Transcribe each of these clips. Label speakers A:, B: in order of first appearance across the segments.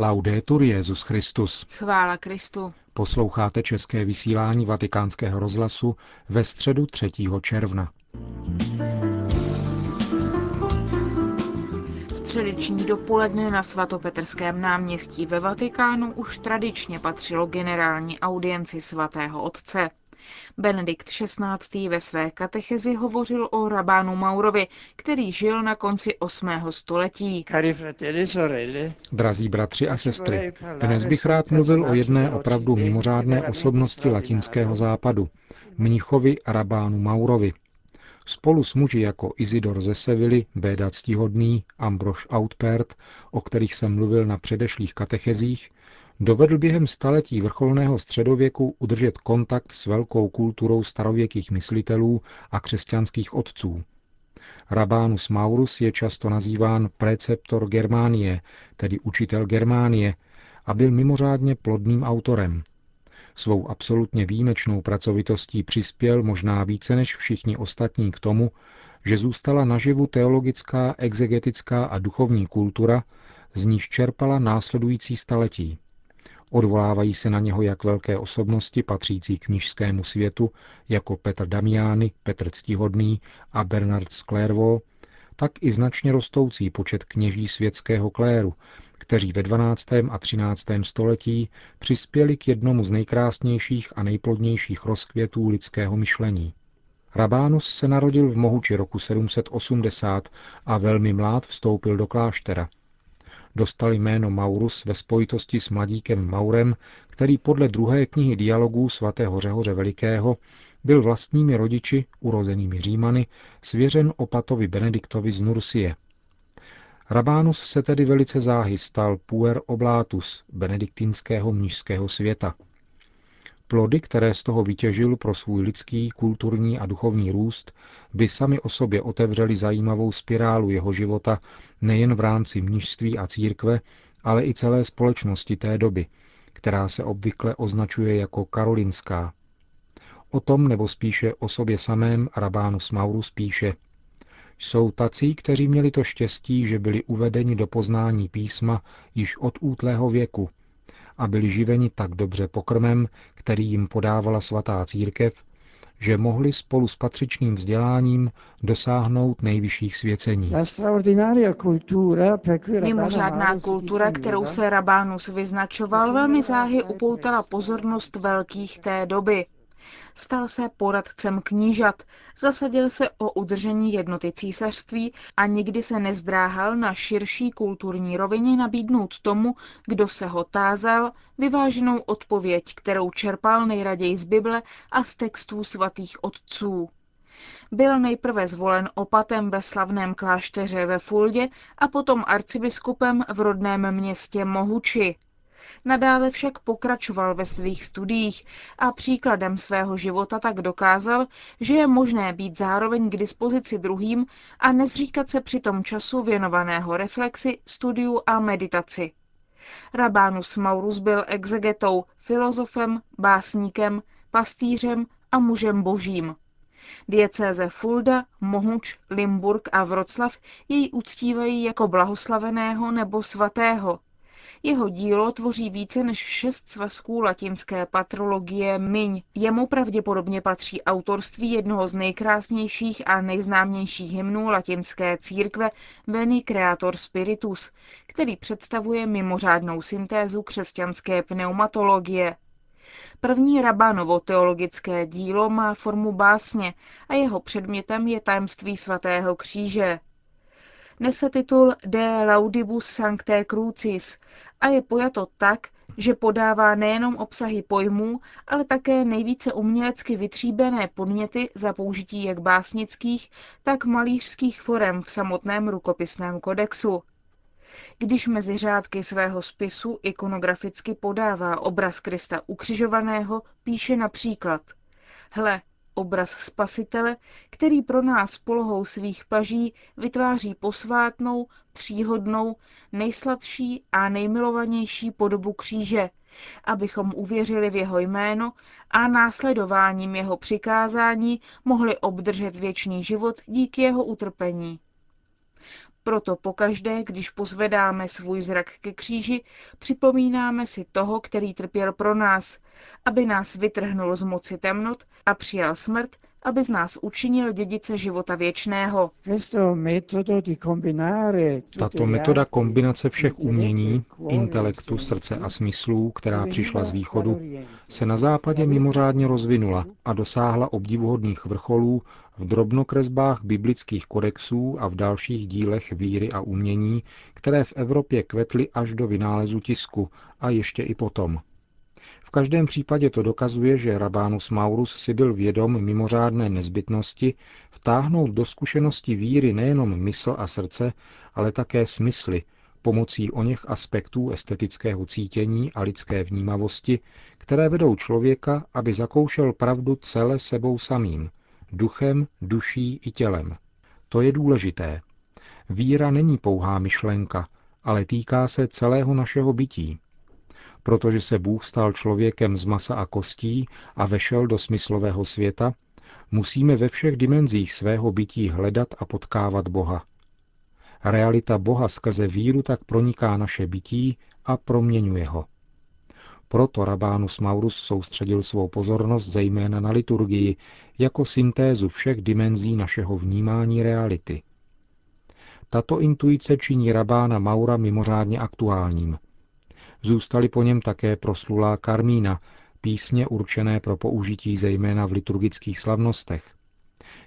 A: Laudetur Jezus Christus.
B: Chvála Kristu.
A: Posloucháte české vysílání Vatikánského rozhlasu ve středu 3. června.
B: Středeční dopoledne na svatopetrském náměstí ve Vatikánu už tradičně patřilo generální audienci svatého otce. Benedikt XVI. ve své katechezi hovořil o rabánu Maurovi, který žil na konci 8. století.
A: Drazí bratři a sestry, dnes bych rád mluvil o jedné opravdu mimořádné osobnosti latinského západu, mnichovi rabánu Maurovi. Spolu s muži jako Izidor ze Sevily, Béda Ctihodný, Ambrož Outpert, o kterých jsem mluvil na předešlých katechezích, dovedl během staletí vrcholného středověku udržet kontakt s velkou kulturou starověkých myslitelů a křesťanských otců. Rabánus Maurus je často nazýván preceptor Germánie, tedy učitel Germánie, a byl mimořádně plodným autorem. Svou absolutně výjimečnou pracovitostí přispěl možná více než všichni ostatní k tomu, že zůstala naživu teologická, exegetická a duchovní kultura, z níž čerpala následující staletí. Odvolávají se na něho jak velké osobnosti patřící k knižskému světu, jako Petr Damiani, Petr Ctihodný a Bernard Sklervo, tak i značně rostoucí počet kněží světského kléru, kteří ve 12. a 13. století přispěli k jednomu z nejkrásnějších a nejplodnějších rozkvětů lidského myšlení. Rabánus se narodil v Mohuči roku 780 a velmi mlád vstoupil do kláštera – dostal jméno Maurus ve spojitosti s mladíkem Maurem, který podle druhé knihy dialogů svatého Řehoře Velikého byl vlastními rodiči, urozenými Římany, svěřen opatovi Benediktovi z Nursie. Rabánus se tedy velice záhy stal puer oblátus benediktinského mnižského světa – Plody, které z toho vytěžil pro svůj lidský, kulturní a duchovní růst, by sami o sobě otevřeli zajímavou spirálu jeho života nejen v rámci mnižství a církve, ale i celé společnosti té doby, která se obvykle označuje jako karolinská. O tom, nebo spíše o sobě samém, Rabánus Maurus píše Jsou tací, kteří měli to štěstí, že byli uvedeni do poznání písma již od útlého věku – a byli živeni tak dobře pokrmem, který jim podávala svatá církev, že mohli spolu s patřičným vzděláním dosáhnout nejvyšších svěcení.
B: Mimořádná kultura, kterou se Rabánus vyznačoval, velmi záhy upoutala pozornost velkých té doby. Stal se poradcem knížat, zasadil se o udržení jednoty císařství a nikdy se nezdráhal na širší kulturní rovině nabídnout tomu, kdo se ho tázal, vyváženou odpověď, kterou čerpal nejraději z Bible a z textů svatých otců. Byl nejprve zvolen opatem ve slavném klášteře ve Fuldě a potom arcibiskupem v rodném městě Mohuči. Nadále však pokračoval ve svých studiích a příkladem svého života tak dokázal, že je možné být zároveň k dispozici druhým a nezříkat se přitom času věnovaného reflexi, studiu a meditaci. Rabánus Maurus byl exegetou, filozofem, básníkem, pastýřem a mužem božím. Diecéze Fulda, Mohuč, Limburg a Vroclav jej uctívají jako blahoslaveného nebo svatého, jeho dílo tvoří více než šest svazků latinské patrologie Miň. Jemu pravděpodobně patří autorství jednoho z nejkrásnějších a nejznámějších hymnů latinské církve Veni Creator Spiritus, který představuje mimořádnou syntézu křesťanské pneumatologie. První Rabanovo teologické dílo má formu básně a jeho předmětem je tajemství svatého kříže nese titul De Laudibus Sancte Crucis a je pojato tak, že podává nejenom obsahy pojmů, ale také nejvíce umělecky vytříbené podněty za použití jak básnických, tak malířských forem v samotném rukopisném kodexu. Když mezi řádky svého spisu ikonograficky podává obraz Krista ukřižovaného, píše například Hle, obraz spasitele, který pro nás polohou svých paží vytváří posvátnou, příhodnou, nejsladší a nejmilovanější podobu kříže, abychom uvěřili v jeho jméno a následováním jeho přikázání mohli obdržet věčný život díky jeho utrpení. Proto pokaždé, když pozvedáme svůj zrak ke kříži, připomínáme si toho, který trpěl pro nás, aby nás vytrhnul z moci temnot a přijal smrt, aby z nás učinil dědice života věčného.
A: Tato metoda kombinace všech umění, intelektu, srdce a smyslů, která přišla z východu, se na západě mimořádně rozvinula a dosáhla obdivuhodných vrcholů v drobnokresbách biblických kodexů a v dalších dílech víry a umění, které v Evropě kvetly až do vynálezu tisku a ještě i potom. V každém případě to dokazuje, že Rabánus Maurus si byl vědom mimořádné nezbytnosti vtáhnout do zkušenosti víry nejenom mysl a srdce, ale také smysly, pomocí o něch aspektů estetického cítění a lidské vnímavosti, které vedou člověka, aby zakoušel pravdu celé sebou samým, duchem, duší i tělem. To je důležité. Víra není pouhá myšlenka, ale týká se celého našeho bytí. Protože se Bůh stal člověkem z masa a kostí a vešel do smyslového světa, musíme ve všech dimenzích svého bytí hledat a potkávat Boha. Realita Boha skrze víru tak proniká naše bytí a proměňuje ho. Proto Rabánus Maurus soustředil svou pozornost zejména na liturgii jako syntézu všech dimenzí našeho vnímání reality. Tato intuice činí Rabána Maura mimořádně aktuálním. Zůstali po něm také proslulá Karmína, písně určené pro použití zejména v liturgických slavnostech.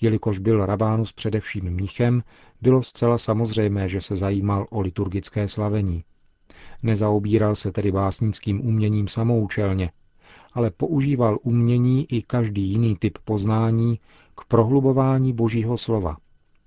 A: Jelikož byl Rabánus především mnichem, bylo zcela samozřejmé, že se zajímal o liturgické slavení. Nezaobíral se tedy básnickým uměním samoučelně, ale používal umění i každý jiný typ poznání k prohlubování božího slova.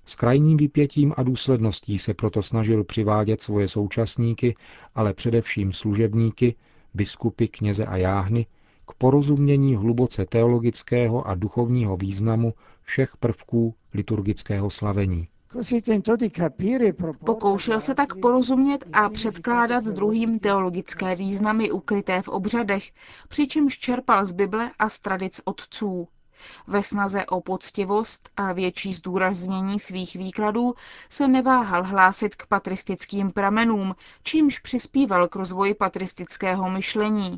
A: S krajním vypětím a důsledností se proto snažil přivádět svoje současníky, ale především služebníky, biskupy, kněze a jáhny, k porozumění hluboce teologického a duchovního významu všech prvků liturgického slavení.
B: Pokoušel se tak porozumět a předkládat druhým teologické významy ukryté v obřadech, přičemž čerpal z Bible a z tradic otců. Ve snaze o poctivost a větší zdůraznění svých výkladů se neváhal hlásit k patristickým pramenům, čímž přispíval k rozvoji patristického myšlení.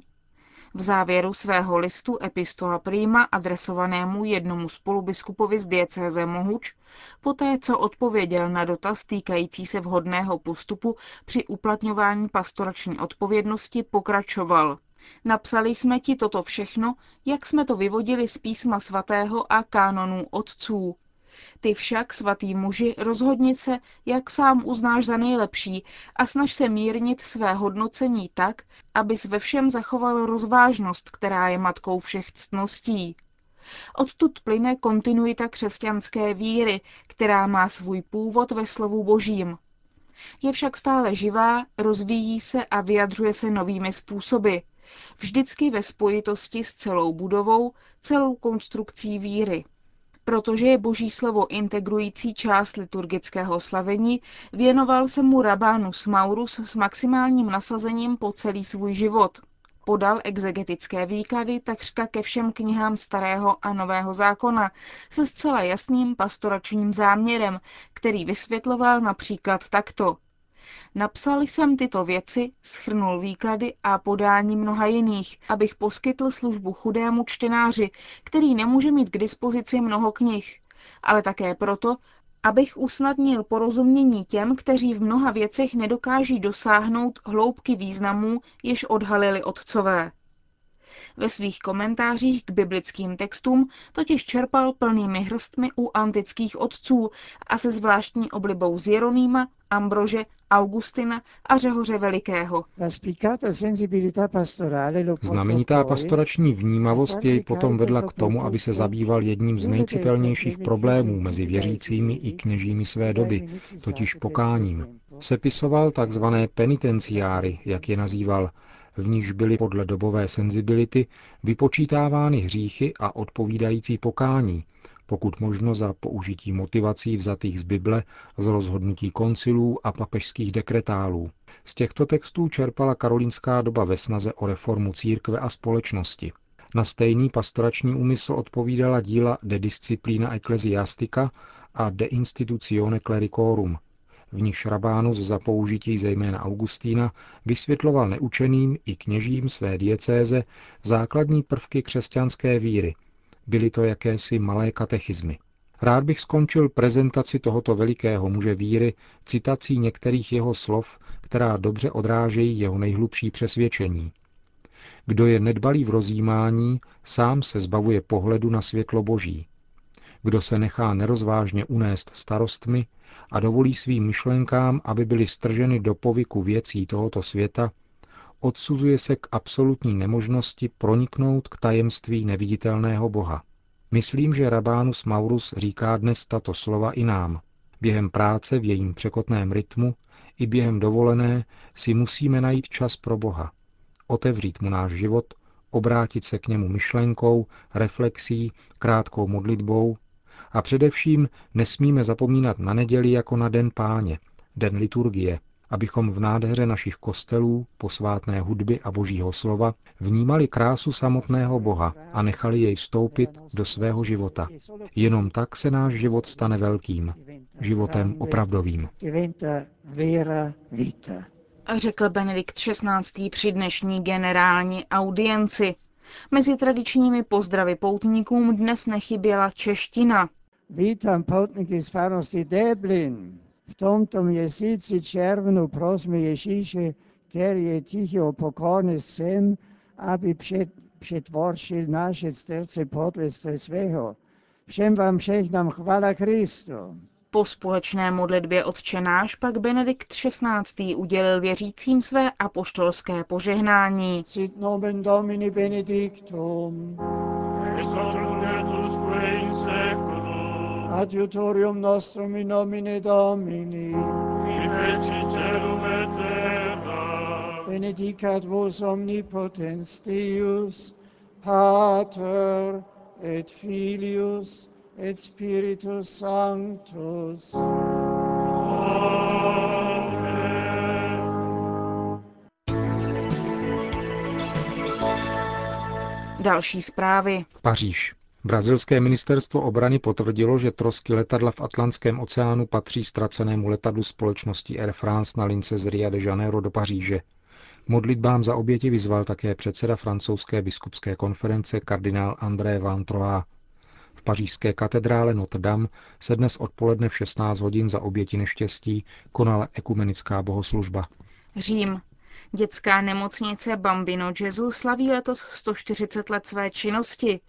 B: V závěru svého listu Epistola Prima adresovanému jednomu spolubiskupovi z diecéze Mohuč, poté co odpověděl na dotaz týkající se vhodného postupu při uplatňování pastorační odpovědnosti, pokračoval. Napsali jsme ti toto všechno, jak jsme to vyvodili z písma svatého a kánonů otců. Ty však, svatý muži, rozhodni se, jak sám uznáš za nejlepší a snaž se mírnit své hodnocení tak, abys ve všem zachoval rozvážnost, která je matkou všech ctností. Odtud plyne kontinuita křesťanské víry, která má svůj původ ve slovu božím. Je však stále živá, rozvíjí se a vyjadřuje se novými způsoby, vždycky ve spojitosti s celou budovou, celou konstrukcí víry. Protože je boží slovo integrující část liturgického slavení, věnoval se mu Rabánus Maurus s maximálním nasazením po celý svůj život. Podal exegetické výklady takřka ke všem knihám starého a nového zákona se zcela jasným pastoračním záměrem, který vysvětloval například takto. Napsal jsem tyto věci, schrnul výklady a podání mnoha jiných, abych poskytl službu chudému čtenáři, který nemůže mít k dispozici mnoho knih, ale také proto, abych usnadnil porozumění těm, kteří v mnoha věcech nedokáží dosáhnout hloubky významů, jež odhalili otcové. Ve svých komentářích k biblickým textům totiž čerpal plnými hrstmi u antických otců a se zvláštní oblibou z Jeronýma, Ambrože, Augustina a Řehoře Velikého.
A: Znamenitá pastorační vnímavost jej potom vedla k tomu, aby se zabýval jedním z nejcitelnějších problémů mezi věřícími i kněžími své doby, totiž pokáním. Sepisoval takzvané penitenciáry, jak je nazýval, v níž byly podle dobové senzibility vypočítávány hříchy a odpovídající pokání, pokud možno za použití motivací vzatých z Bible, z rozhodnutí koncilů a papežských dekretálů. Z těchto textů čerpala karolínská doba ve snaze o reformu církve a společnosti. Na stejný pastorační úmysl odpovídala díla De Disciplina Ecclesiastica a De Institutione Clericorum, v níž Rabánus za použití zejména Augustína vysvětloval neučeným i kněžím své diecéze základní prvky křesťanské víry. Byly to jakési malé katechizmy. Rád bych skončil prezentaci tohoto velikého muže víry citací některých jeho slov, která dobře odrážejí jeho nejhlubší přesvědčení. Kdo je nedbalý v rozjímání, sám se zbavuje pohledu na světlo boží. Kdo se nechá nerozvážně unést starostmi a dovolí svým myšlenkám, aby byly strženy do povyku věcí tohoto světa, odsuzuje se k absolutní nemožnosti proniknout k tajemství neviditelného Boha. Myslím, že Rabánus Maurus říká dnes tato slova i nám. Během práce v jejím překotném rytmu i během dovolené si musíme najít čas pro Boha. Otevřít mu náš život, obrátit se k němu myšlenkou, reflexí, krátkou modlitbou a především nesmíme zapomínat na neděli jako na den páně, den liturgie, abychom v nádheře našich kostelů, posvátné hudby a božího slova vnímali krásu samotného Boha a nechali jej vstoupit do svého života. Jenom tak se náš život stane velkým, životem opravdovým.
B: Řekl Benedikt XVI. při dnešní generální audienci. Mezi tradičními pozdravy poutníkům dnes nechyběla čeština. Vítam poutníky z farnosti Deblin. V tomto měsíci červnu prosme Ježíše, který je ticho pokorný sem, aby před, přetvoršil naše srdce podle svého. Všem vám všechnám chvala Kristu. Po společné modlitbě odčenáš pak Benedikt XVI. udělil věřícím své apoštolské požehnání. Sit nomen Domini benedictum. Adiutorium nostrum in nomine Domini. Benedicat vos omnipotens Deus, Pater et Filius et Spiritus Sanctus. Další zprávy.
A: Paříž. Brazilské ministerstvo obrany potvrdilo, že trosky letadla v Atlantském oceánu patří ztracenému letadlu společnosti Air France na lince z Rio de Janeiro do Paříže. Modlitbám za oběti vyzval také předseda francouzské biskupské konference kardinál André Van Troa. V pařížské katedrále Notre Dame se dnes odpoledne v 16 hodin za oběti neštěstí konala ekumenická bohoslužba.
B: Řím. Dětská nemocnice Bambino Gesù slaví letos 140 let své činnosti.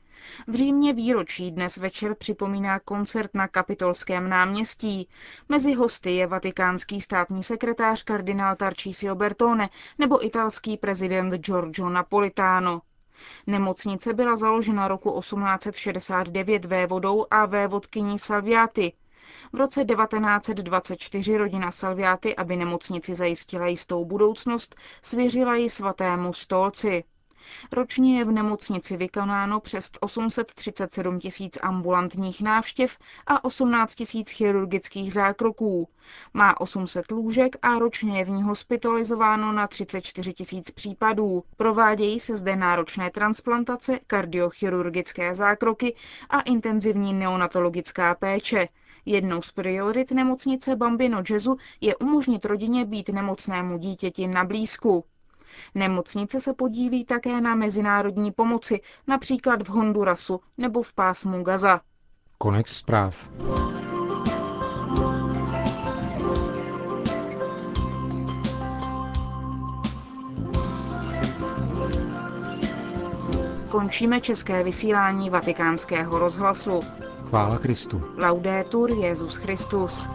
B: V Římě výročí dnes večer připomíná koncert na kapitolském náměstí. Mezi hosty je vatikánský státní sekretář kardinál Tarcisio Bertone nebo italský prezident Giorgio Napolitano. Nemocnice byla založena roku 1869 vévodou a vévodkyní Salviati. V roce 1924 rodina Salviati, aby nemocnici zajistila jistou budoucnost, svěřila ji svatému stolci. Ročně je v nemocnici vykonáno přes 837 tisíc ambulantních návštěv a 18 tisíc chirurgických zákroků. Má 800 lůžek a ročně je v ní hospitalizováno na 34 tisíc případů. Provádějí se zde náročné transplantace, kardiochirurgické zákroky a intenzivní neonatologická péče. Jednou z priorit nemocnice Bambino Jezu je umožnit rodině být nemocnému dítěti na blízku. Nemocnice se podílí také na mezinárodní pomoci, například v Hondurasu nebo v pásmu Gaza.
A: Konec zpráv.
B: Končíme české vysílání vatikánského rozhlasu.
A: Chvála Kristu.
B: Laudetur Jezus Christus.